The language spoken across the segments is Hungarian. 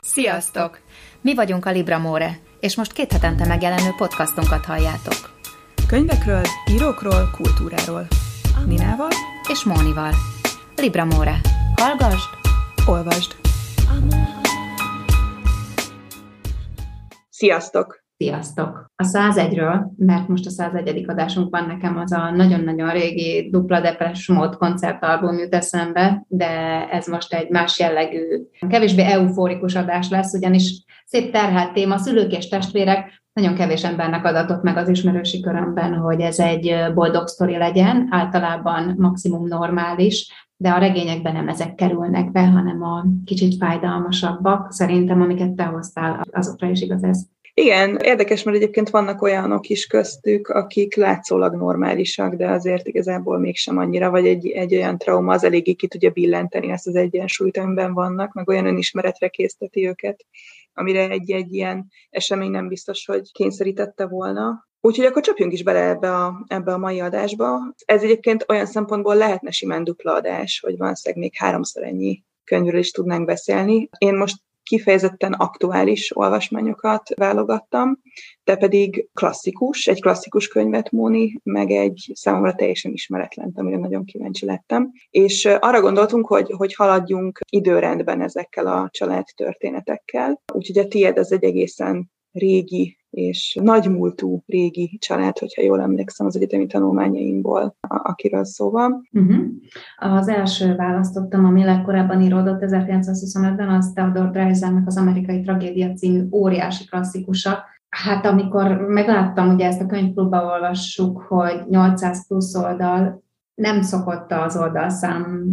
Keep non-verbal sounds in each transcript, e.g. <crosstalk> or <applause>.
Sziasztok! Mi vagyunk a Libramore, és most két hetente megjelenő podcastunkat halljátok. Könyvekről, írókról, kultúráról. Ninával és Mónival. Libramore. Hallgasd, olvasd! Sziasztok! Sziasztok! A 101-ről, mert most a 101. adásunk van nekem, az a nagyon-nagyon régi dupla depres mód koncertalbum jut eszembe, de ez most egy más jellegű, kevésbé euforikus adás lesz, ugyanis szép terhelt téma, szülők és testvérek, nagyon kevés embernek adatott meg az ismerősi körömben, hogy ez egy boldog sztori legyen, általában maximum normális, de a regényekben nem ezek kerülnek be, hanem a kicsit fájdalmasabbak. Szerintem, amiket te hoztál, azokra is igaz ez. Igen, érdekes, mert egyébként vannak olyanok is köztük, akik látszólag normálisak, de azért igazából mégsem annyira, vagy egy, egy olyan trauma az eléggé ki tudja billenteni ezt az egyensúlyt, amiben vannak, meg olyan önismeretre készteti őket, amire egy-egy ilyen esemény nem biztos, hogy kényszerítette volna. Úgyhogy akkor csapjunk is bele ebbe a, ebbe a mai adásba. Ez egyébként olyan szempontból lehetne simán dupla adás, hogy van még háromszor ennyi könyvről is tudnánk beszélni. Én most kifejezetten aktuális olvasmányokat válogattam, de pedig klasszikus, egy klasszikus könyvet, Móni, meg egy számomra teljesen ismeretlen, amire nagyon kíváncsi lettem. És arra gondoltunk, hogy, hogy haladjunk időrendben ezekkel a család történetekkel. Úgyhogy a tiéd az egy egészen régi és nagymúltú régi család, hogyha jól emlékszem az egyetemi tanulmányaimból, akiről szó van. Uh-huh. Az első választottam, ami legkorábban íródott 1925-ben, az Theodor Dreisernek az Amerikai Tragédia című óriási klasszikusa. Hát amikor megláttam, ugye ezt a könyvklubba olvassuk, hogy 800 plusz oldal, nem szokott az oldalszám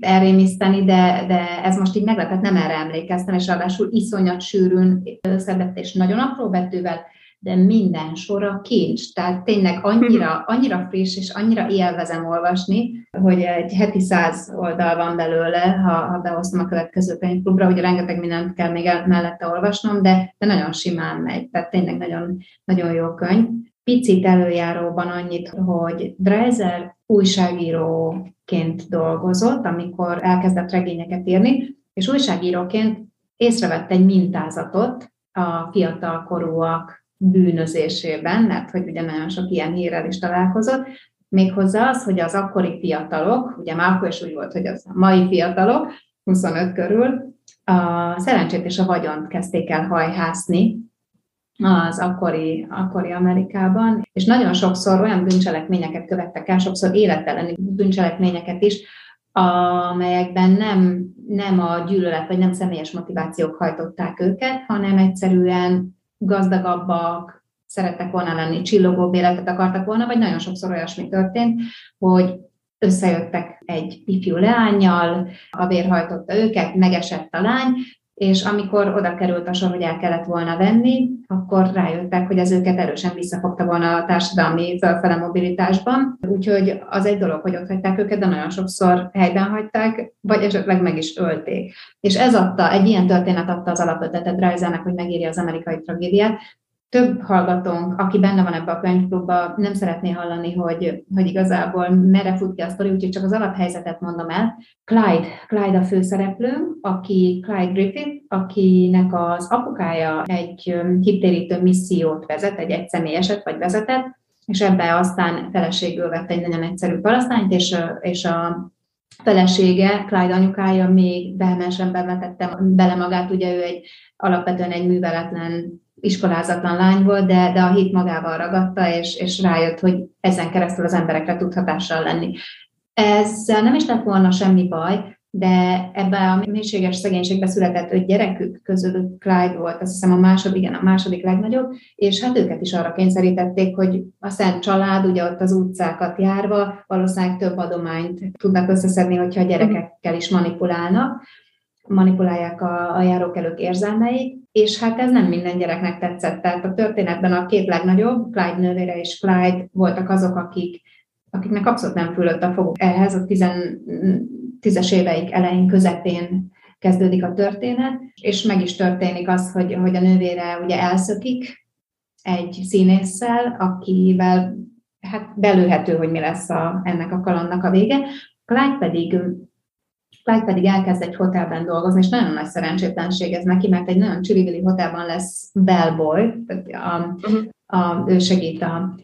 elrémiszteni, de, de ez most így meglepett, nem erre emlékeztem, és ráadásul iszonyat sűrűn összedett és nagyon apró betűvel, de minden sora kincs. Tehát tényleg annyira, annyira friss, és annyira élvezem olvasni, hogy egy heti száz oldal van belőle, ha, ha behoztam a következő könyvklubra, hogy rengeteg mindent kell még el, mellette olvasnom, de, de nagyon simán megy. Tehát tényleg nagyon, nagyon jó könyv. Picit előjáróban annyit, hogy Dreiser újságíróként dolgozott, amikor elkezdett regényeket írni, és újságíróként észrevett egy mintázatot a fiatal korúak bűnözésében, mert hogy ugye nagyon sok ilyen hírrel is találkozott, méghozzá az, hogy az akkori fiatalok, ugye már akkor is úgy volt, hogy az a mai fiatalok, 25 körül, a szerencsét és a vagyont kezdték el hajhászni, az akkori, akkori Amerikában, és nagyon sokszor olyan bűncselekményeket követtek el, sokszor életeleni bűncselekményeket is, amelyekben nem, nem a gyűlölet vagy nem személyes motivációk hajtották őket, hanem egyszerűen gazdagabbak, szerettek volna lenni, csillogóbb életet akartak volna, vagy nagyon sokszor olyasmi történt, hogy összejöttek egy ifjú leányjal, a vér hajtotta őket, megesett a lány, és amikor oda került a sor, hogy el kellett volna venni, akkor rájöttek, hogy ez őket erősen visszafogta volna a társadalmi felfele mobilitásban. Úgyhogy az egy dolog, hogy ott hagyták őket, de nagyon sokszor helyben hagyták, vagy esetleg meg is ölték. És ez adta, egy ilyen történet adta az alapötletet Reisernek, hogy megírja az amerikai tragédiát, több hallgatónk, aki benne van ebbe a könyvklubba, nem szeretné hallani, hogy, hogy igazából merre fut ki a sztori, úgyhogy csak az alaphelyzetet mondom el. Clyde, Clyde a főszereplő, aki Clyde Griffith, akinek az apukája egy hittérítő missziót vezet, egy egyszemelyeset vagy vezetett, és ebbe aztán feleségül vett egy nagyon egyszerű parasztányt, és, és a felesége, Clyde anyukája még vehemensebben vetette bele magát, ugye ő egy alapvetően egy műveletlen iskolázatlan lány volt, de, de a hit magával ragadta, és, és rájött, hogy ezen keresztül az emberekre tud hatással lenni. Ezzel nem is lett volna semmi baj, de ebbe a mélységes szegénységbe született öt gyerekük közül Clyde volt, azt hiszem a második, igen, a második legnagyobb, és hát őket is arra kényszerítették, hogy a szent család, ugye ott az utcákat járva, valószínűleg több adományt tudnak összeszedni, hogyha a gyerekekkel is manipulálnak, manipulálják a, a járókelők érzelmeit, és hát ez nem minden gyereknek tetszett. Tehát a történetben a két legnagyobb, Clyde nővére és Clyde voltak azok, akik, akiknek abszolút nem fülött a foguk ehhez, a tizen, tízes éveik elején, közepén kezdődik a történet, és meg is történik az, hogy, hogy a nővére ugye elszökik egy színésszel, akivel hát belőhető, hogy mi lesz a, ennek a kalandnak a vége. Clyde pedig Clyde pedig elkezd egy hotelben dolgozni, és nagyon nagy szerencsétlenség ez neki, mert egy nagyon csirivili hotelban lesz bellboy, a, uh-huh. a, ő segít a,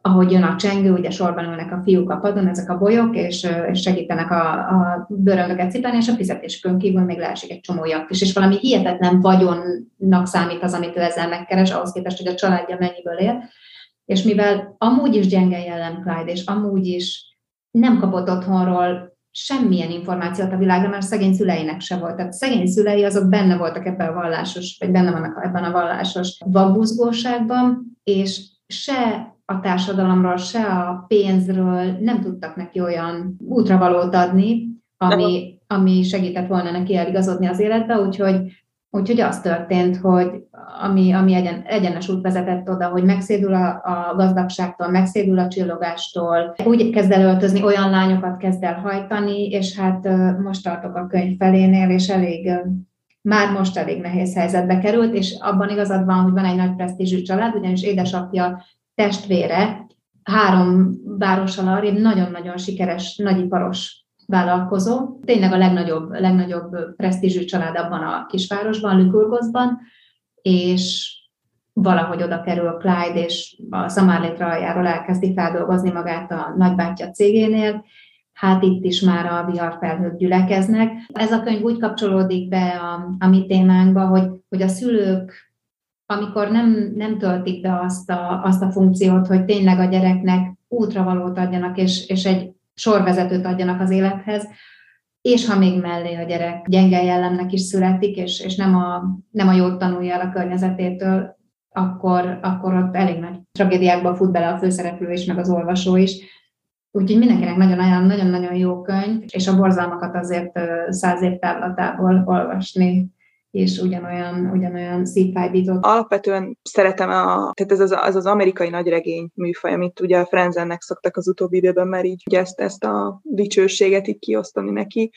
ahogy jön a csengő, ugye sorban ülnek a fiúk a padon, ezek a bolyok, és, és segítenek a, a bőröndöket cipelni, és a fizetésükön kívül még leesik egy csomó jakt is, és valami hihetetlen vagyonnak számít az, amit ő ezzel megkeres, ahhoz képest, hogy a családja mennyiből él. És mivel amúgy is gyenge jellem Clyde, és amúgy is nem kapott otthonról semmilyen információt a világra, mert szegény szüleinek se volt. Tehát szegény szülei azok benne voltak ebben a vallásos, vagy benne vannak ebben a vallásos vakbuzgóságban, és se a társadalomról, se a pénzről nem tudtak neki olyan útravalót adni, ami, ami segített volna neki eligazodni az életbe, úgyhogy Úgyhogy az történt, hogy ami, ami egyen, egyenes út vezetett oda, hogy megszédül a, a gazdagságtól, megszédül a csillogástól, úgy kezd el öltözni, olyan lányokat kezd el hajtani, és hát most tartok a könyv felénél, és elég, már most elég nehéz helyzetbe került, és abban igazad van, hogy van egy nagy presztízsű család, ugyanis édesapja testvére három várossal arrébb nagyon-nagyon sikeres, nagyiparos vállalkozó. Tényleg a legnagyobb, legnagyobb presztízsű család abban a kisvárosban, Lükurgozban, és valahogy oda kerül Clyde, és a Szamárlétra aljáról elkezdi feldolgozni magát a nagybátyja cégénél, hát itt is már a viharfelhők gyülekeznek. Ez a könyv úgy kapcsolódik be a, a mi témánkba, hogy, hogy a szülők, amikor nem, nem töltik be azt a, azt a funkciót, hogy tényleg a gyereknek útravalót adjanak, és, és egy sorvezetőt adjanak az élethez, és ha még mellé a gyerek gyenge jellemnek is születik, és, és nem, a, nem a jót tanulja el a környezetétől, akkor, akkor ott elég nagy tragédiákba fut bele a főszereplő is, meg az olvasó is. Úgyhogy mindenkinek nagyon-nagyon jó könyv, és a borzalmakat azért száz év távlatából olvasni és ugyanolyan, ugyanolyan szívfájdított. Alapvetően szeretem, a, tehát ez az, az, az amerikai nagyregény műfaj, amit ugye a Frenzennek szoktak az utóbbi időben már így ugye ezt, ezt a dicsőséget így kiosztani neki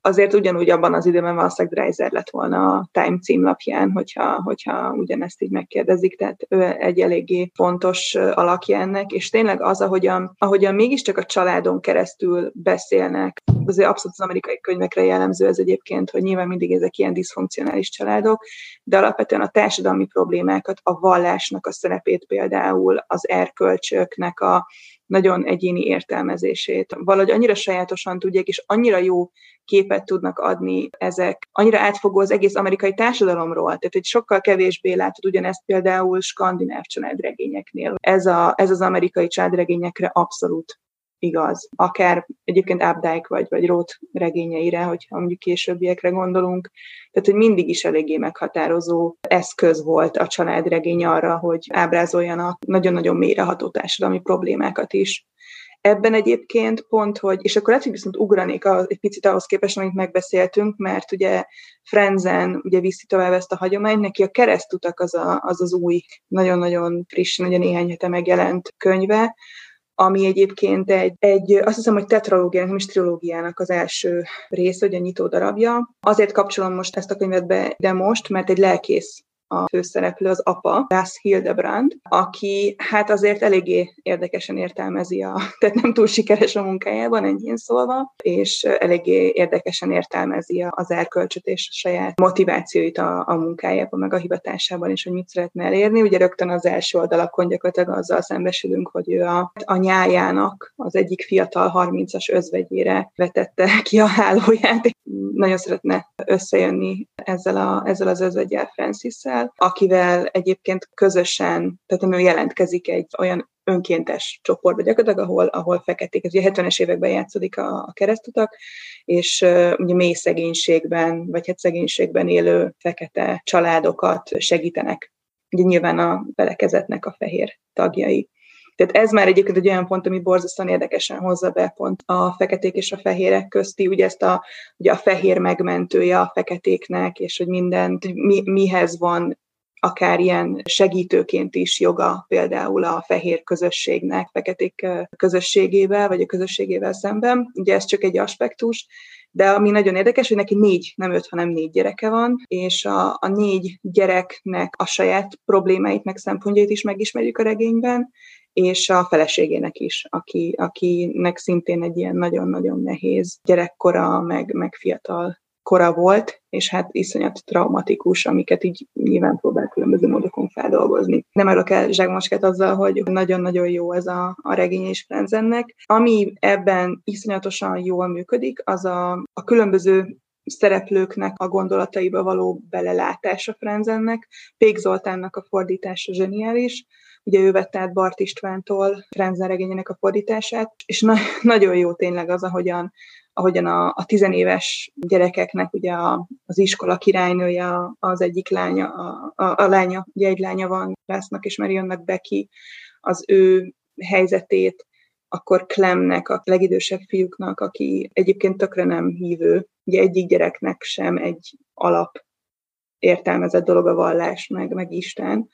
azért ugyanúgy abban az időben valószínűleg Dreiser lett volna a Time címlapján, hogyha, hogyha ugyanezt így megkérdezik, tehát ő egy eléggé fontos alakja ennek, és tényleg az, ahogyan, ahogyan mégiscsak a családon keresztül beszélnek, azért abszolút az amerikai könyvekre jellemző ez egyébként, hogy nyilván mindig ezek ilyen diszfunkcionális családok, de alapvetően a társadalmi problémákat, a vallásnak a szerepét például, az erkölcsöknek a nagyon egyéni értelmezését. Valahogy annyira sajátosan tudják, és annyira jó képet tudnak adni ezek. Annyira átfogó az egész amerikai társadalomról, tehát egy sokkal kevésbé látod ugyanezt például skandináv családregényeknél. Ez, a, ez az amerikai családregényekre abszolút igaz. Akár egyébként Updike vagy, vagy Roth regényeire, hogyha mondjuk későbbiekre gondolunk. Tehát, hogy mindig is eléggé meghatározó eszköz volt a családregény arra, hogy ábrázoljanak nagyon-nagyon mélyreható társadalmi problémákat is. Ebben egyébként pont, hogy, és akkor lehet, hogy viszont ugranék a, egy picit ahhoz képest, amit megbeszéltünk, mert ugye Frenzen ugye viszi tovább ezt a hagyományt, neki a keresztutak az a, az, az új, nagyon-nagyon friss, nagyon néhány hete megjelent könyve, ami egyébként egy, egy azt hiszem, hogy tetralógiának, nem is trilógiának az első része, hogy a nyitó darabja. Azért kapcsolom most ezt a könyvet be de most, mert egy lelkész a főszereplő az apa, Russ Hildebrand, aki hát azért eléggé érdekesen értelmezi a, <laughs> tehát nem túl sikeres a munkájában, enyhén szólva, és eléggé érdekesen értelmezi az erkölcsöt és a saját motivációit a, a munkájában, meg a hivatásában, és hogy mit szeretne elérni. Ugye rögtön az első oldalakon gyakorlatilag azzal szembesülünk, hogy ő a, a nyájának az egyik fiatal 30-as özvegyére vetette <laughs> ki a hálóját. Nagyon szeretne összejönni ezzel, a, ezzel az özvegyel francis akivel egyébként közösen, tehát ő jelentkezik egy olyan önkéntes csoportba gyakorlatilag, ahol, ahol feketék, ez ugye 70-es években játszódik a, a keresztutak, és uh, ugye mély szegénységben, vagy hát szegénységben élő fekete családokat segítenek. Ugye nyilván a belekezetnek a fehér tagjai. Tehát ez már egyébként egy olyan pont, ami borzasztóan érdekesen hozza be pont a feketék és a fehérek közti, ugye ezt a, ugye a fehér megmentője a feketéknek, és hogy mindent, mi, mihez van akár ilyen segítőként is joga például a fehér közösségnek, feketék közösségével, vagy a közösségével szemben. Ugye ez csak egy aspektus, de ami nagyon érdekes, hogy neki négy, nem öt, hanem négy gyereke van, és a, a négy gyereknek a saját problémáit, meg szempontjait is megismerjük a regényben, és a feleségének is, aki, akinek szintén egy ilyen nagyon-nagyon nehéz gyerekkora, meg, meg fiatal kora volt, és hát iszonyat traumatikus, amiket így nyilván próbál különböző módokon feldolgozni. Nem állok el zságmoskát azzal, hogy nagyon-nagyon jó ez a, a regény és Frenzennek. Ami ebben iszonyatosan jól működik, az a, a különböző szereplőknek a gondolataiba való belelátása Frenzennek. Pék Zoltánnak a fordítása zseniális, ugye ő vette át Bart Istvántól Frenzen regényének a fordítását, és na- <laughs> nagyon jó tényleg az, ahogyan ahogyan a, a tizenéves gyerekeknek ugye a, az iskola királynője az egyik lánya, a, a, a lánya, ugye egy lánya van Lásznak és Marionnak Becky, az ő helyzetét, akkor Klemnek, a legidősebb fiúknak, aki egyébként tökre nem hívő, ugye egyik gyereknek sem egy alap értelmezett dolog a vallás, meg, meg Isten,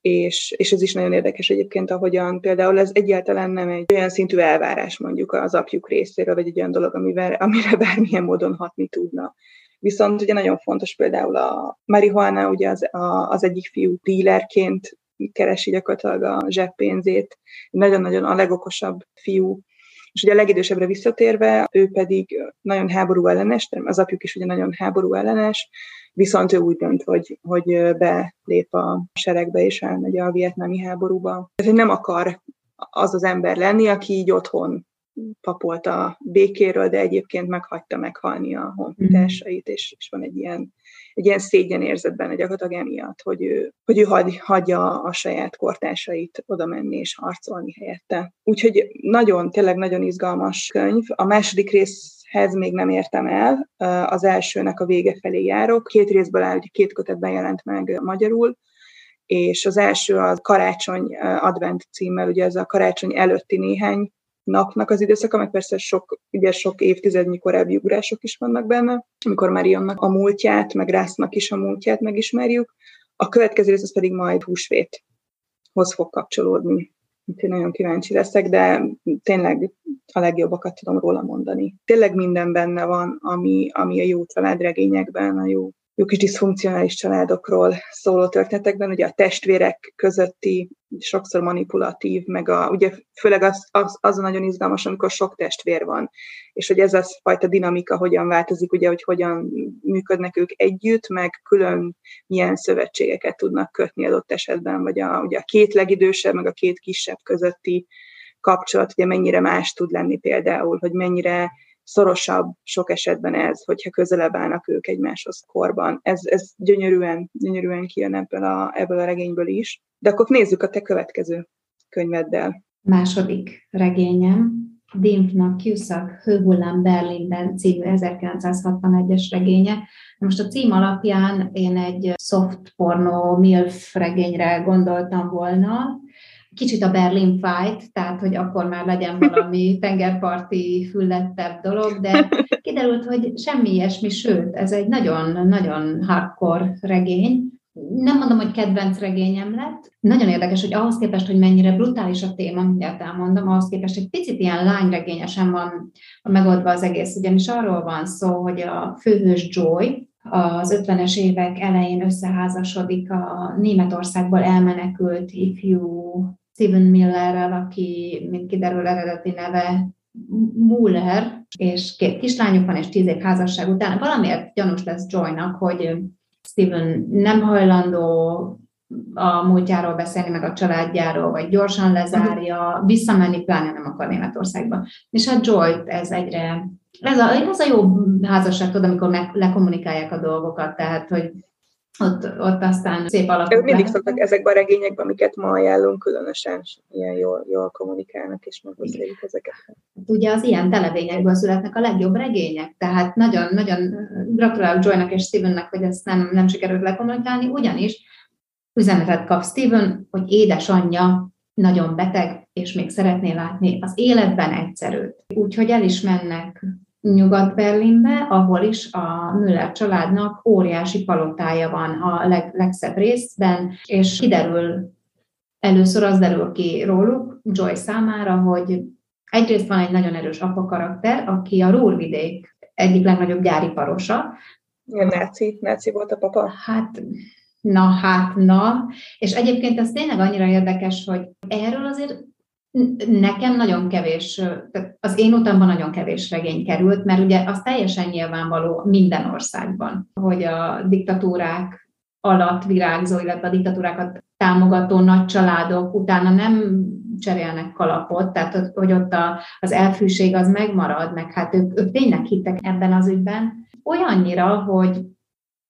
és, és ez is nagyon érdekes egyébként, ahogyan például ez egyáltalán nem egy olyan szintű elvárás mondjuk az apjuk részéről, vagy egy olyan dolog, amivel, amire <laughs> bármilyen módon hatni tudna. Viszont ugye nagyon fontos például a marihuana, ugye az, a, az egyik fiú dílerként keresi gyakorlatilag a zseppénzét, nagyon-nagyon a legokosabb fiú, és ugye a legidősebbre visszatérve, ő pedig nagyon háború ellenes, az apjuk is ugye nagyon háború ellenes, viszont ő úgy dönt, hogy, hogy belép a seregbe és elmegy a vietnámi háborúba. Tehát, nem akar az az ember lenni, aki így otthon papolt a békéről, de egyébként meghagyta meghalni a honfitársait, és, és van egy ilyen, egy ilyen szégyen érzet benne gyakorlatilag emiatt, hogy ő, hogy ő hagy, hagyja a saját kortársait oda menni és harcolni helyette. Úgyhogy nagyon, tényleg nagyon izgalmas könyv. A második rész hez még nem értem el, az elsőnek a vége felé járok. Két részből áll, hogy két kötetben jelent meg magyarul, és az első a Karácsony Advent címmel, ugye ez a karácsony előtti néhány napnak az időszaka, meg persze sok, ugye sok évtizednyi korábbi ugrások is vannak benne, amikor Marionnak a múltját, meg Rásznak is a múltját megismerjük. A következő rész az pedig majd húsvéthoz fog kapcsolódni. Úgyhogy nagyon kíváncsi leszek, de tényleg a legjobbakat tudom róla mondani. Tényleg minden benne van, ami, ami a jó családregényekben, a jó jó kis diszfunkcionális családokról szóló történetekben, ugye a testvérek közötti sokszor manipulatív, meg a, ugye főleg az, az, az nagyon izgalmas, amikor sok testvér van, és hogy ez a fajta dinamika hogyan változik, ugye, hogy hogyan működnek ők együtt, meg külön milyen szövetségeket tudnak kötni adott esetben, vagy a, ugye a két legidősebb, meg a két kisebb közötti kapcsolat, ugye mennyire más tud lenni például, hogy mennyire szorosabb sok esetben ez, hogyha közelebb állnak ők egymáshoz korban. Ez, ez gyönyörűen, gyönyörűen kijön ebből a, ebből a regényből is. De akkor nézzük a te következő könyveddel. Második regényem, Dimpnak Cusack Hőhullám Berlinben című 1961-es regénye. Most a cím alapján én egy soft porno MILF regényre gondoltam volna, kicsit a Berlin Fight, tehát hogy akkor már legyen valami <laughs> tengerparti füllettebb dolog, de <laughs> kiderült, hogy semmi ilyesmi, sőt, ez egy nagyon-nagyon hardcore regény. Nem mondom, hogy kedvenc regényem lett. Nagyon érdekes, hogy ahhoz képest, hogy mennyire brutális a téma, mindjárt elmondom, ahhoz képest egy picit ilyen lányregényesen van megoldva az egész, ugyanis arról van szó, hogy a főhős Joy, az 50-es évek elején összeházasodik a Németországból elmenekült ifjú Steven Millerrel, aki, mint kiderül eredeti neve, Muller, és két kislányuk van, és tíz év házasság után. Valamiért gyanús lesz Joynak, hogy Steven nem hajlandó a múltjáról beszélni, meg a családjáról, vagy gyorsan lezárja, visszamenni, pláne nem akar Németországba. És hát joy ez egyre, ez a, ez a jó házasság, tudod, amikor meg, lekommunikálják a dolgokat, tehát, hogy ott, ott aztán szép alakok. Ők mindig szoktak ezekben a regényekben, amiket ma ajánlunk, különösen ilyen jól, jól kommunikálnak, és megbeszélik ezeket. Hát ugye az ilyen televényekből születnek a legjobb regények, tehát nagyon, nagyon gratulálok Joynak és Stevennek, hogy ezt nem, nem sikerült lekommunikálni, ugyanis üzenetet kap Steven, hogy édesanyja nagyon beteg, és még szeretné látni az életben egyszerűt. Úgyhogy el is mennek Nyugat-Berlinbe, ahol is a Müller családnak óriási palotája van a leg, legszebb részben, és kiderül, először az derül ki róluk, Joy számára, hogy egyrészt van egy nagyon erős apa karakter, aki a Rúrvidék egyik legnagyobb gyáriparosa. Igen, náci, náci volt a papa. Hát, na, hát, na. És egyébként ez tényleg annyira érdekes, hogy erről azért Nekem nagyon kevés, az én utamban nagyon kevés regény került, mert ugye az teljesen nyilvánvaló minden országban, hogy a diktatúrák alatt virágzó, illetve a diktatúrákat támogató nagy családok utána nem cserélnek kalapot, tehát hogy ott a, az elfűség az megmarad, meg hát ők, ők tényleg hittek ebben az ügyben, olyannyira, hogy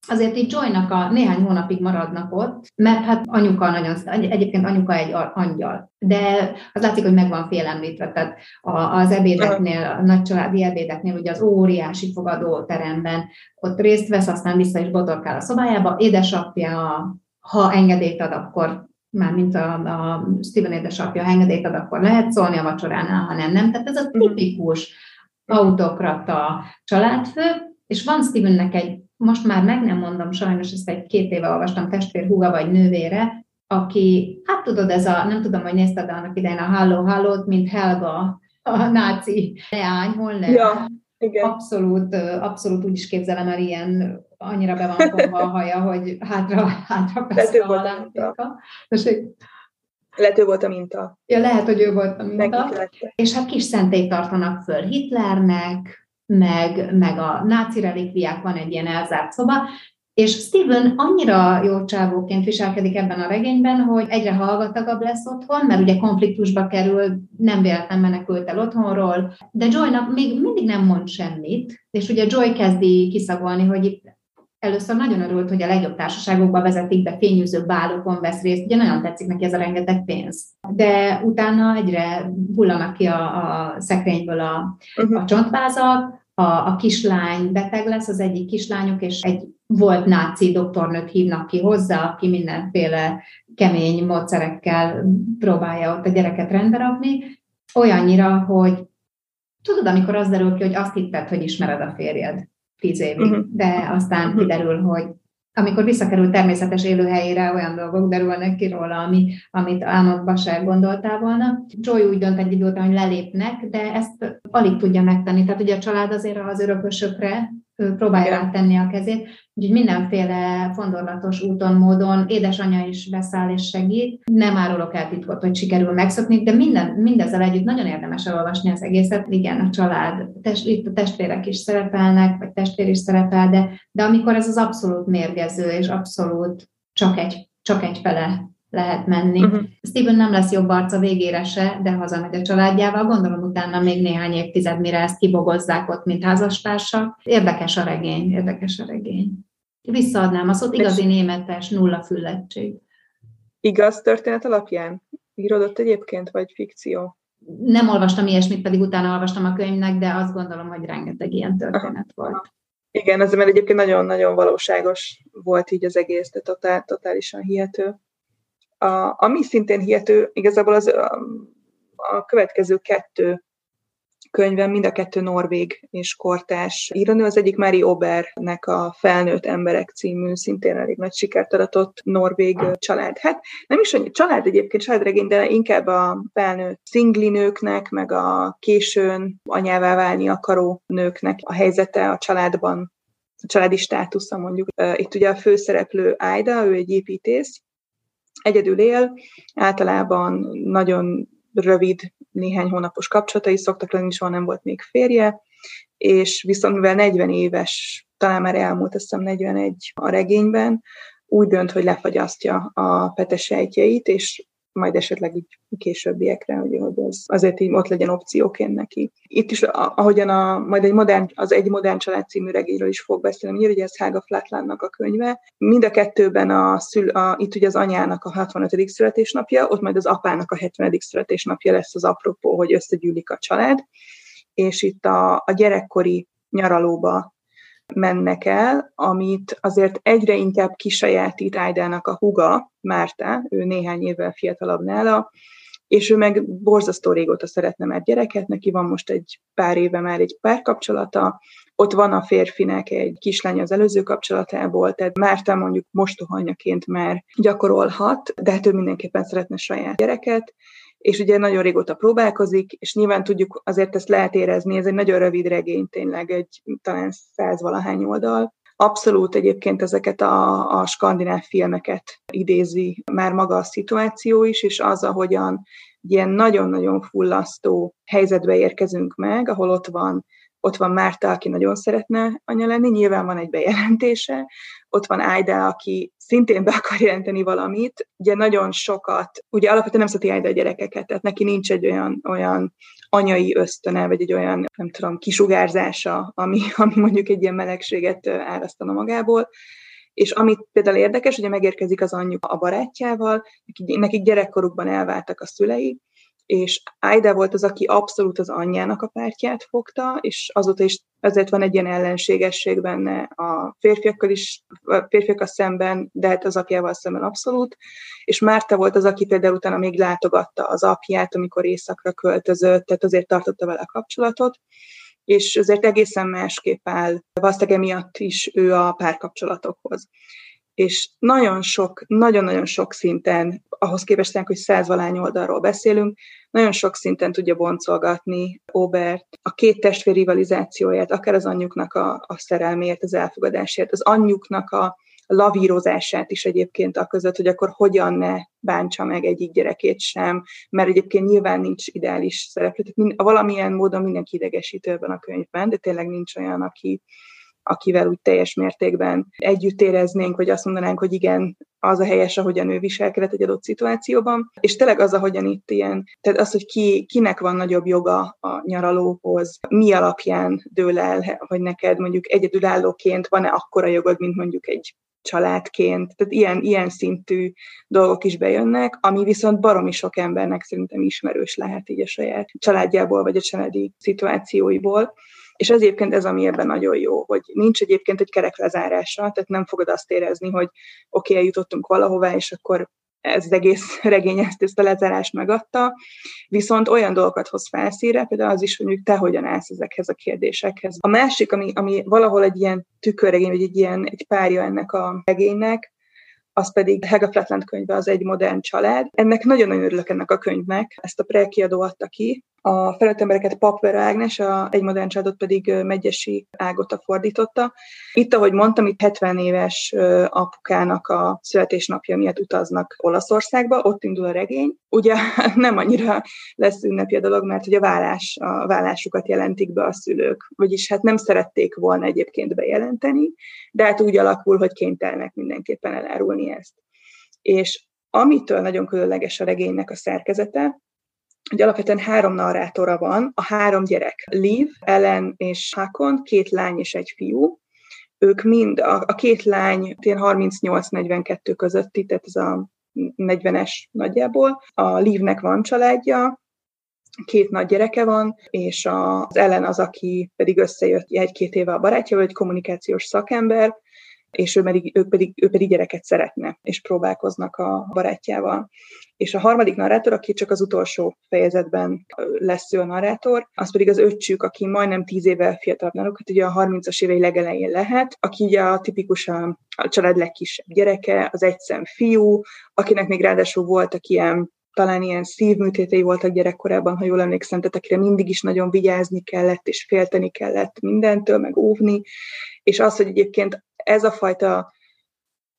azért így Joynak a néhány hónapig maradnak ott, mert hát anyuka nagyon, egyébként anyuka egy angyal, de az látszik, hogy meg van félemlítve, tehát az ebédeknél, a nagy családi ebédeknél, ugye az óriási fogadó teremben ott részt vesz, aztán vissza is botorkál a szobájába, édesapja, ha engedélyt ad, akkor már mint a, a Steven édesapja, ha engedélyt ad, akkor lehet szólni a vacsoránál, ha nem, nem. Tehát ez a mhm. tipikus autokrata családfő, és van Stevennek egy most már meg nem mondom, sajnos ezt egy két éve olvastam, testvér húga vagy nővére, aki, hát tudod, ez a, nem tudom, hogy nézted annak idején a Halló Hallót, mint Helga, a náci leány, hol nem. Ja, igen. Abszolút, abszolút úgy is képzelem el ilyen, annyira be van fogva a haja, hogy hátra, hátra persze a haláltéka. Lehet, ő volt a minta. Ja, lehet, hogy ő volt a minta. És hát kis szentélyt tartanak föl Hitlernek, meg, meg a náci relikviák, van egy ilyen elzárt szoba, és Steven annyira jó csávóként viselkedik ebben a regényben, hogy egyre hallgatagabb lesz otthon, mert ugye konfliktusba kerül, nem véletlen menekült el otthonról, de Joynak még mindig nem mond semmit, és ugye Joy kezdi kiszagolni, hogy itt először nagyon örült, hogy a legjobb társaságokba vezetik be, fényűző bálokon vesz részt, ugye nagyon tetszik neki ez a rengeteg pénz. De utána egyre hullanak ki a, a szekrényből a, uh-huh. a csontvázak, a, a kislány beteg lesz, az egyik kislányuk, és egy volt náci doktornőt hívnak ki hozzá, aki mindenféle kemény módszerekkel próbálja ott a gyereket rendbe rakni, olyannyira, hogy tudod, amikor az derül ki, hogy azt hitted, hogy ismered a férjed tíz évig, uh-huh. de aztán uh-huh. kiderül, hogy amikor visszakerül természetes élőhelyére, olyan dolgok derülnek ki róla, ami, amit álmodba se gondoltál volna. Joy úgy dönt egy idő után, hogy lelépnek, de ezt alig tudja megtenni. Tehát ugye a család azért az örökösökre ő próbálja rátenni a kezét, úgyhogy mindenféle fondorlatos úton, módon édesanyja is beszáll és segít. Nem árulok el titkot, hogy sikerül megszokni, de minden, mindezzel együtt nagyon érdemes elolvasni az egészet. Igen, a család, test, itt a testvérek is szerepelnek, vagy testvér is szerepel, de, de amikor ez az abszolút mérgező, és abszolút csak egy, csak egy fele lehet menni. Uh-huh. Steven nem lesz jobb arca végére se, de hazamegy a családjával, gondolom utána még néhány évtized, mire ezt kibogozzák ott, mint házastársak. Érdekes a regény, érdekes a regény. Visszaadnám a szót, igazi németes, nulla füllettség. Igaz történet alapján? Írodott egyébként, vagy fikció? Nem olvastam ilyesmit, pedig utána olvastam a könyvnek, de azt gondolom, hogy rengeteg ilyen történet volt. Igen, ez mert egyébként nagyon-nagyon valóságos volt így az egész, de totál, totálisan hihető. A, ami szintén hihető, igazából az a, következő kettő könyvem, mind a kettő norvég és kortás írónő. Az egyik Mari Obernek a Felnőtt Emberek című, szintén elég nagy sikert aratott norvég család. Hát nem is annyi család egyébként, családregény, de inkább a felnőtt szingli nőknek, meg a későn anyává válni akaró nőknek a helyzete a családban, a családi státusza mondjuk. Itt ugye a főszereplő Ájda, ő egy építész, egyedül él, általában nagyon rövid, néhány hónapos kapcsolatai szoktak lenni, soha nem volt még férje, és viszont mivel 40 éves, talán már elmúlt, azt hiszem 41 a regényben, úgy dönt, hogy lefagyasztja a petesejtjeit, és majd esetleg így későbbiekre, hogy, hogy ez azért így ott legyen opcióként neki. Itt is, ahogyan a, majd egy modern, az Egy modern család című regényről is fog beszélni, ugye ez Hága Flatlandnak a könyve. Mind a kettőben a, szül, a, itt ugye az anyának a 65. születésnapja, ott majd az apának a 70. születésnapja lesz az apropó, hogy összegyűlik a család, és itt a, a gyerekkori nyaralóba mennek el, amit azért egyre inkább kisajátít Ájdának a huga, Márta, ő néhány évvel fiatalabb nála, és ő meg borzasztó régóta szeretne már gyereket, neki van most egy pár éve már egy párkapcsolata, ott van a férfinek egy kislány az előző kapcsolatából, tehát Márta mondjuk mostohanyaként már gyakorolhat, de hát ő mindenképpen szeretne saját gyereket, és ugye nagyon régóta próbálkozik, és nyilván tudjuk, azért ezt lehet érezni, ez egy nagyon rövid regény, tényleg egy talán százvalahány oldal. Abszolút egyébként ezeket a, a skandináv filmeket idézi már maga a szituáció is, és az, ahogyan ilyen nagyon-nagyon fullasztó helyzetbe érkezünk meg, ahol ott van ott van Márta, aki nagyon szeretne anya lenni, nyilván van egy bejelentése, ott van Ájda, aki szintén be akar jelenteni valamit, ugye nagyon sokat, ugye alapvetően nem szereti Ájda a gyerekeket, tehát neki nincs egy olyan, olyan anyai ösztöne, vagy egy olyan, nem tudom, kisugárzása, ami, <laughs> ami mondjuk egy ilyen melegséget árasztana magából, és amit például érdekes, ugye megérkezik az anyjuk a barátjával, nekik, gyerekkorukban elváltak a szülei, és Aida volt az, aki abszolút az anyjának a pártját fogta, és azóta is ezért van egy ilyen ellenségesség benne a férfiakkal is, a férfiakkal szemben, de hát az apjával szemben abszolút. És Márta volt az, aki például utána még látogatta az apját, amikor éjszakra költözött, tehát azért tartotta vele a kapcsolatot és azért egészen másképp áll valószínűleg emiatt is ő a párkapcsolatokhoz és nagyon sok, nagyon-nagyon sok szinten, ahhoz képest, hogy százvalány oldalról beszélünk, nagyon sok szinten tudja boncolgatni Obert a két testvér rivalizációját, akár az anyjuknak a, a szerelmért, az elfogadásért, az anyjuknak a lavírozását is egyébként a között, hogy akkor hogyan ne bántsa meg egyik gyerekét sem, mert egyébként nyilván nincs ideális szereplő, tehát valamilyen módon mindenki idegesítő ebben a könyvben, de tényleg nincs olyan, aki, akivel úgy teljes mértékben együtt éreznénk, vagy azt mondanánk, hogy igen, az a helyes, ahogyan ő viselkedett egy adott szituációban, és tényleg az, ahogyan itt ilyen, tehát az, hogy ki, kinek van nagyobb joga a nyaralóhoz, mi alapján dől el, hogy neked mondjuk egyedülállóként van-e akkora jogod, mint mondjuk egy családként, tehát ilyen, ilyen szintű dolgok is bejönnek, ami viszont baromi sok embernek szerintem ismerős lehet így a saját családjából, vagy a családi szituációiból. És ez egyébként ez, ami ebben nagyon jó, hogy nincs egyébként egy kerek lezárása, tehát nem fogod azt érezni, hogy oké, okay, eljutottunk valahová, és akkor ez az egész <laughs> regény ezt, ezt a lezárást megadta, viszont olyan dolgokat hoz felszíre, például az is, hogy te hogyan állsz ezekhez a kérdésekhez. A másik, ami, ami valahol egy ilyen tükörregény, vagy egy ilyen egy párja ennek a regénynek, az pedig Hega Flatland könyve, az egy modern család. Ennek nagyon-nagyon örülök ennek a könyvnek, ezt a prekiadó adta ki, a felett embereket Papvera Ágnes, a egy modern családot pedig Megyesi Ágota fordította. Itt, ahogy mondtam, itt 70 éves apukának a születésnapja miatt utaznak Olaszországba, ott indul a regény. Ugye <laughs> nem annyira lesz ünnepi a dolog, mert hogy a vállás, a vállásukat jelentik be a szülők, vagyis hát nem szerették volna egyébként bejelenteni, de hát úgy alakul, hogy kénytelnek mindenképpen elárulni ezt. És amitől nagyon különleges a regénynek a szerkezete, hogy alapvetően három narrátora van, a három gyerek, Liv, Ellen és Hakon, két lány és egy fiú. Ők mind, a, a két lány 38-42 közötti, tehát ez a 40-es nagyjából. A Livnek van családja, két nagy gyereke van, és az Ellen az, aki pedig összejött egy-két éve a barátja, vagy kommunikációs szakember, és ő pedig, ő, pedig, ő pedig gyereket szeretne, és próbálkoznak a barátjával. És a harmadik narrátor, aki csak az utolsó fejezetben lesz ő a narrátor, az pedig az öccsük, aki majdnem tíz éve fiatalabb náluk, hát ugye a 30-as évei legelején lehet, aki ugye a tipikus a, a család legkisebb gyereke, az egyszem fiú, akinek még ráadásul voltak ilyen talán ilyen szívműtétei voltak gyerekkorában, ha jól emlékszem, tehát akire mindig is nagyon vigyázni kellett, és félteni kellett mindentől, meg óvni, és az, hogy egyébként ez a fajta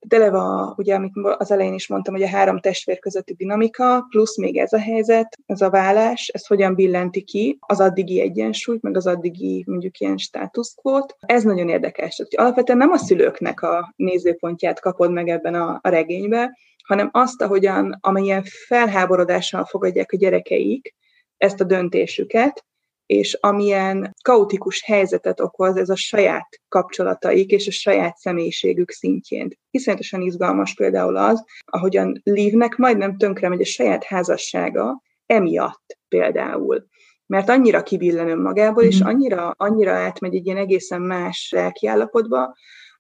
deleva, ugye, amit az elején is mondtam, hogy a három testvér közötti dinamika, plusz még ez a helyzet, ez a vállás, ez hogyan billenti ki az addigi egyensúlyt, meg az addigi mondjuk ilyen státuszkvót. Ez nagyon érdekes. Tehát, alapvetően nem a szülőknek a nézőpontját kapod meg ebben a, a regénybe, hanem azt, ahogyan, amelyen felháborodással fogadják a gyerekeik ezt a döntésüket, és amilyen kaotikus helyzetet okoz ez a saját kapcsolataik és a saját személyiségük szintjén. Iszonyatosan izgalmas például az, ahogyan Livnek majdnem tönkre megy a saját házassága, emiatt például. Mert annyira kibillen önmagából, és mhm. annyira, annyira átmegy egy ilyen egészen más lelkiállapotba,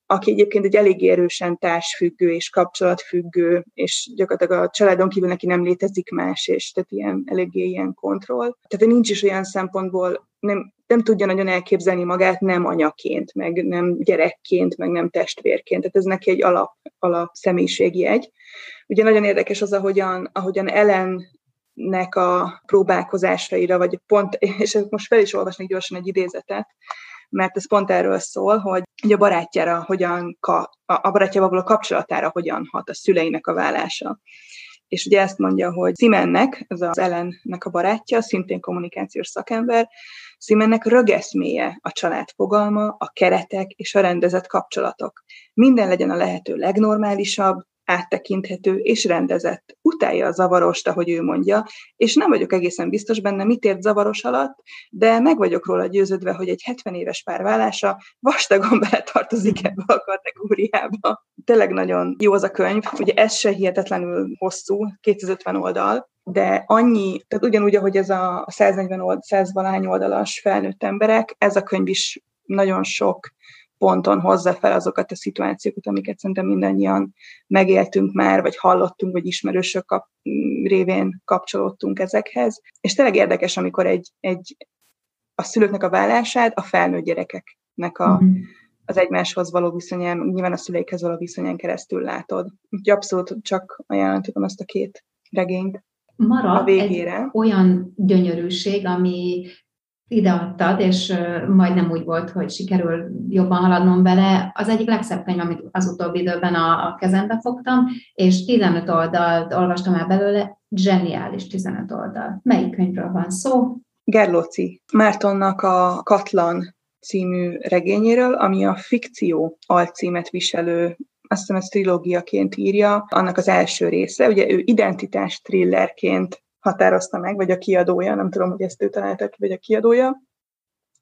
aki egyébként egy elég erősen társfüggő és kapcsolatfüggő, és gyakorlatilag a családon kívül neki nem létezik más, és tehát ilyen eléggé ilyen kontroll. Tehát nincs is olyan szempontból, nem, nem tudja nagyon elképzelni magát nem anyaként, meg nem gyerekként, meg nem testvérként. Tehát ez neki egy alap, alap személyiségjegy. Ugye nagyon érdekes az, ahogyan, ahogyan Ellen nek a próbálkozásaira, vagy pont, és most fel is olvasnék gyorsan egy idézetet, mert ez pont erről szól, hogy a barátjára hogyan, a barátjával való kapcsolatára hogyan hat a szüleinek a vállása. És ugye ezt mondja, hogy Simennek, ez az Ellennek a barátja, szintén kommunikációs szakember, Simennek rögeszméje a család fogalma, a keretek és a rendezett kapcsolatok. Minden legyen a lehető legnormálisabb, áttekinthető és rendezett. Utálja a zavarost, ahogy ő mondja, és nem vagyok egészen biztos benne, mit ért zavaros alatt, de meg vagyok róla győződve, hogy egy 70 éves párvállása vastagon <laughs> beletartozik ebbe a kategóriába. Tényleg nagyon jó az a könyv, ugye ez se hihetetlenül hosszú, 250 oldal, de annyi, tehát ugyanúgy, ahogy ez a 140 old, 100 valány oldalas felnőtt emberek, ez a könyv is nagyon sok ponton hozza fel azokat a szituációkat, amiket szerintem mindannyian megéltünk már, vagy hallottunk, vagy ismerősök kap, révén kapcsolódtunk ezekhez. És tényleg érdekes, amikor egy, egy a szülőknek a vállását a felnőtt gyerekeknek a, mm. az egymáshoz való viszonyán, nyilván a szüleikhez való viszonyán keresztül látod. Úgyhogy abszolút csak ajánlom tudom azt a két regényt. Marad a végére. egy olyan gyönyörűség, ami ideadtad, és majdnem úgy volt, hogy sikerül jobban haladnom vele. Az egyik legszebb könyv, amit az utóbbi időben a, a kezembe fogtam, és 15 oldalt olvastam el belőle, zseniális 15 oldal. Melyik könyvről van szó? Gerlóci Mártonnak a Katlan című regényéről, ami a fikció alcímet viselő azt hiszem ez trilógiaként írja, annak az első része. Ugye ő identitás thrillerként határozta meg, vagy a kiadója, nem tudom, hogy ezt ő találta ki, vagy a kiadója.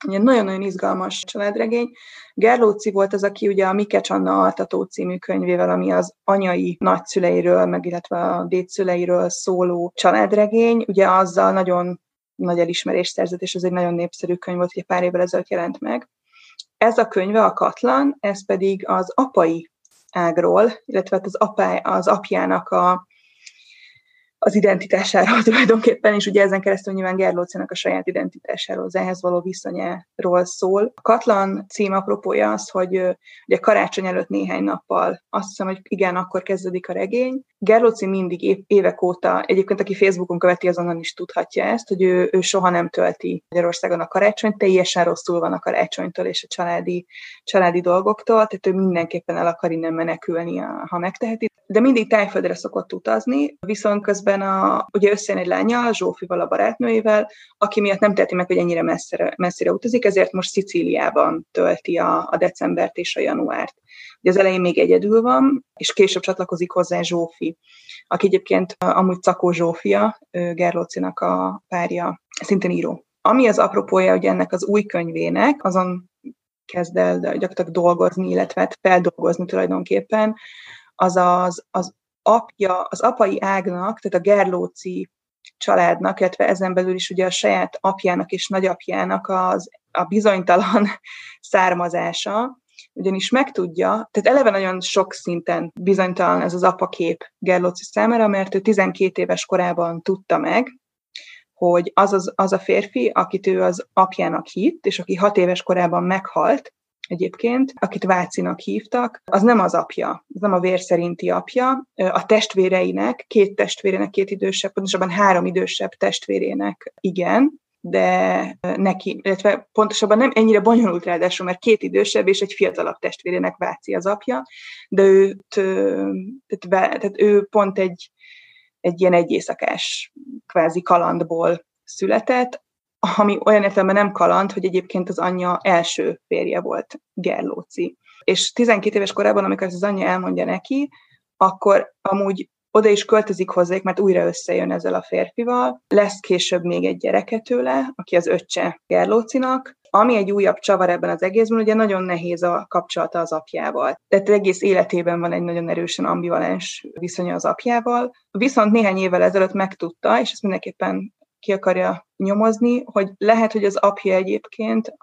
Ugye nagyon-nagyon izgalmas családregény. Gerlóci volt az, aki ugye a Mikes Anna Altató című könyvével, ami az anyai nagyszüleiről, meg illetve a dédszüleiről szóló családregény, ugye azzal nagyon nagy elismerést szerzett, és ez egy nagyon népszerű könyv volt, ugye pár évvel ezelőtt jelent meg. Ez a könyve, a Katlan, ez pedig az apai ágról, illetve hát az, apá, az apjának a az identitásáról <laughs> tulajdonképpen, és ugye ezen keresztül nyilván Gerlócinak a saját identitásáról, az ehhez való viszonyáról szól. A Katlan cím apropója az, hogy ugye karácsony előtt néhány nappal, azt hiszem, hogy igen, akkor kezdődik a regény. Gerlóci mindig évek óta, egyébként aki Facebookon követi, azonnal is tudhatja ezt, hogy ő, ő soha nem tölti Magyarországon a karácsonyt, teljesen rosszul van a karácsonytól és a családi, családi dolgoktól, tehát ő mindenképpen el akar innen menekülni, ha megteheti. De mindig tájföldre szokott utazni, viszont közben a, ugye összejön egy lánya, Zsófival, a barátnőivel, aki miatt nem teheti meg, hogy ennyire messzire, messzire utazik, ezért most Szicíliában tölti a, a decembert és a januárt. Ugye az elején még egyedül van, és később csatlakozik hozzá Zsófi, aki egyébként amúgy Cakó Zsófia, Gerlócinak a párja, szintén író. Ami az apropója ugye ennek az új könyvének, azon kezd el gyakorlatilag dolgozni, illetve hát feldolgozni tulajdonképpen, az az, az apja, az apai ágnak, tehát a Gerlóci családnak, illetve ezen belül is ugye a saját apjának és nagyapjának az, a bizonytalan <laughs> származása, ugyanis megtudja, tehát eleve nagyon sok szinten bizonytalan ez az apakép Gerlóci számára, mert ő 12 éves korában tudta meg, hogy az, az, az a férfi, akit ő az apjának hitt, és aki hat éves korában meghalt, egyébként, akit Vácinak hívtak, az nem az apja, az nem a vér szerinti apja. A testvéreinek, két testvérének, két idősebb, pontosabban három idősebb testvérének igen, de neki, illetve pontosabban nem ennyire bonyolult ráadásul, mert két idősebb és egy fiatalabb testvérének Váci az apja, de őt, tehát, tehát ő pont egy, egy ilyen egyészakás kvázi kalandból született, ami olyan értelemben nem kaland, hogy egyébként az anyja első férje volt, Gerlóci. És 12 éves korában, amikor az anyja elmondja neki, akkor amúgy oda is költözik hozzájuk, mert újra összejön ezzel a férfival. Lesz később még egy gyereke tőle, aki az öccse Gerlócinak, ami egy újabb csavar ebben az egészben, ugye nagyon nehéz a kapcsolata az apjával. Tehát egész életében van egy nagyon erősen ambivalens viszonya az apjával. Viszont néhány évvel ezelőtt megtudta, és ezt mindenképpen ki akarja nyomozni, hogy lehet, hogy az apja egyébként,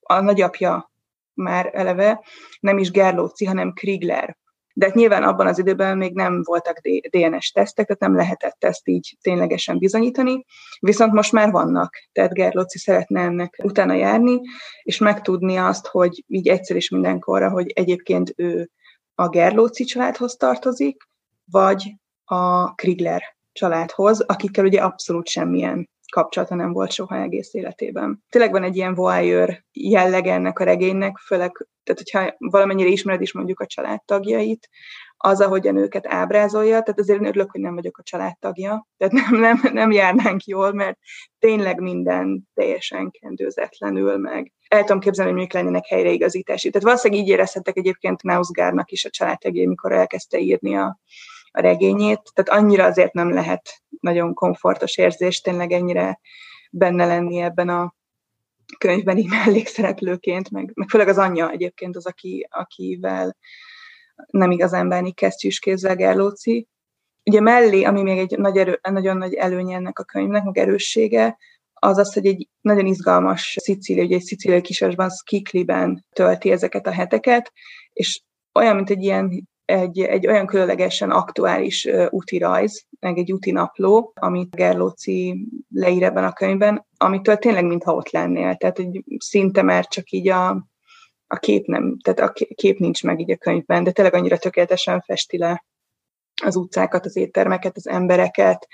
a nagyapja már eleve nem is Gerlóci, hanem Krigler. De hát nyilván abban az időben még nem voltak DNS tesztek, tehát nem lehetett ezt így ténylegesen bizonyítani, viszont most már vannak. Tehát Gerlóci szeretne ennek utána járni, és megtudni azt, hogy így egyszer is mindenkorra, hogy egyébként ő a Gerlóci családhoz tartozik, vagy a Krigler családhoz, akikkel ugye abszolút semmilyen kapcsolata nem volt soha egész életében. Tényleg van egy ilyen voyeur jellege ennek a regénynek, főleg, tehát hogyha valamennyire ismered is mondjuk a családtagjait, az, ahogyan őket ábrázolja, tehát azért én örülök, hogy nem vagyok a családtagja, tehát nem, nem, nem járnánk jól, mert tényleg minden teljesen kendőzetlenül, meg el tudom képzelni, hogy mondjuk lennének helyreigazítási. Tehát valószínűleg így érezhettek egyébként Nausgárnak is a családtagjai, mikor elkezdte írni a, a regényét, tehát annyira azért nem lehet nagyon komfortos érzés tényleg ennyire benne lenni ebben a könyvben így <laughs> mellékszereplőként, meg, meg főleg az anyja egyébként az, aki, akivel nem igazán bánik kesztyűskézzel Gerlóci. Ugye mellé, ami még egy nagy erő, nagyon nagy előnye ennek a könyvnek, meg erőssége, az az, hogy egy nagyon izgalmas Szicília, ugye egy szicíliai kisvárosban, Skikliben tölti ezeket a heteket, és olyan, mint egy ilyen egy, egy olyan különlegesen aktuális úti rajz, meg egy úti napló, amit Gerlóci leír ebben a könyvben, amitől tényleg mintha ott lennél. Tehát hogy szinte már csak így a, a kép nem, tehát a kép nincs meg így a könyvben, de tényleg annyira tökéletesen festi le az utcákat, az éttermeket, az embereket,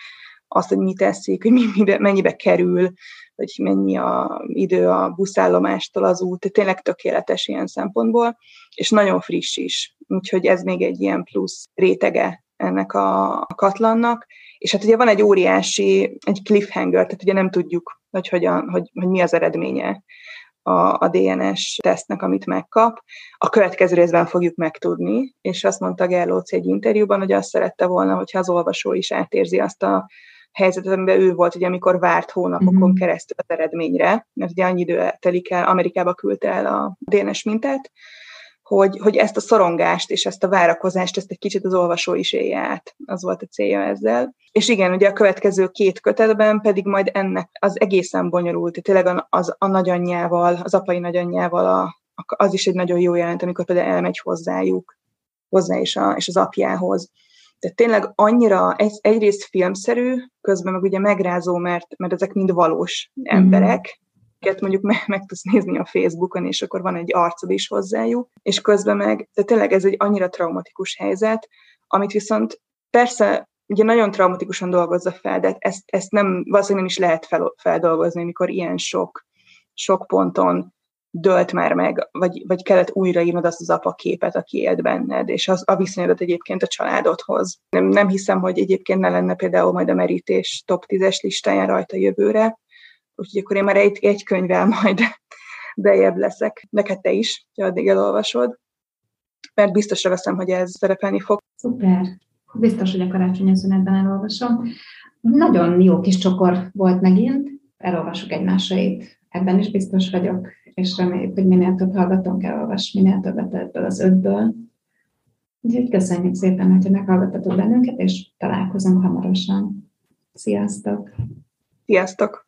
azt, hogy mit teszik, hogy mi, mennyibe kerül, hogy mennyi a idő a buszállomástól az út, tényleg tökéletes ilyen szempontból, és nagyon friss is, úgyhogy ez még egy ilyen plusz rétege ennek a katlannak, és hát ugye van egy óriási, egy cliffhanger, tehát ugye nem tudjuk, hogy, hogyan, hogy, hogy mi az eredménye a, a DNS tesztnek, amit megkap. A következő részben fogjuk megtudni, és azt mondta Gerlóci egy interjúban, hogy azt szerette volna, hogyha az olvasó is átérzi azt a helyzetet, amiben ő volt, ugye, amikor várt hónapokon mm-hmm. keresztül az eredményre, mert ugye annyi idő telik el, Amerikába küldte el a DNS mintát, hogy, hogy ezt a szorongást és ezt a várakozást, ezt egy kicsit az olvasó is élje át. Az volt a célja ezzel. És igen, ugye a következő két kötetben pedig majd ennek az egészen bonyolult, tényleg az, a nagyanyjával, az apai nagyanyjával a, az is egy nagyon jó jelent, amikor például elmegy hozzájuk, hozzá és, a, és az apjához. Tehát tényleg annyira egy, egyrészt filmszerű, közben meg ugye megrázó, mert, mert ezek mind valós mhm. emberek, akiket mondjuk meg, meg tudsz nézni a Facebookon, és akkor van egy arcod is hozzájuk, és közben meg, de tényleg ez egy annyira traumatikus helyzet, amit viszont persze ugye nagyon traumatikusan dolgozza fel, de ezt, ezt nem, valószínűleg nem is lehet fel, feldolgozni, amikor ilyen sok, sok ponton dölt már meg, vagy, vagy kellett újraírnod azt az apa képet, aki élt benned, és az, a viszonyodat egyébként a családodhoz. Nem, nem hiszem, hogy egyébként ne lenne például majd a merítés top 10-es listáján rajta jövőre, úgyhogy akkor én már egy, egy könyvvel majd <laughs> bejebb leszek. Neked te is, ha addig elolvasod. Mert biztosra veszem, hogy ez szerepelni fog. Szuper. Biztos, hogy a karácsonyi szünetben elolvasom. Nagyon jó kis csokor volt megint. Elolvasok egymásait. Ebben is biztos vagyok, és reméljük, hogy minél több hallgatónk elolvas, minél többet ebből az ötből. Úgyhogy köszönjük szépen, hogy meghallgattatok bennünket, és találkozunk hamarosan. Sziasztok! Sziasztok!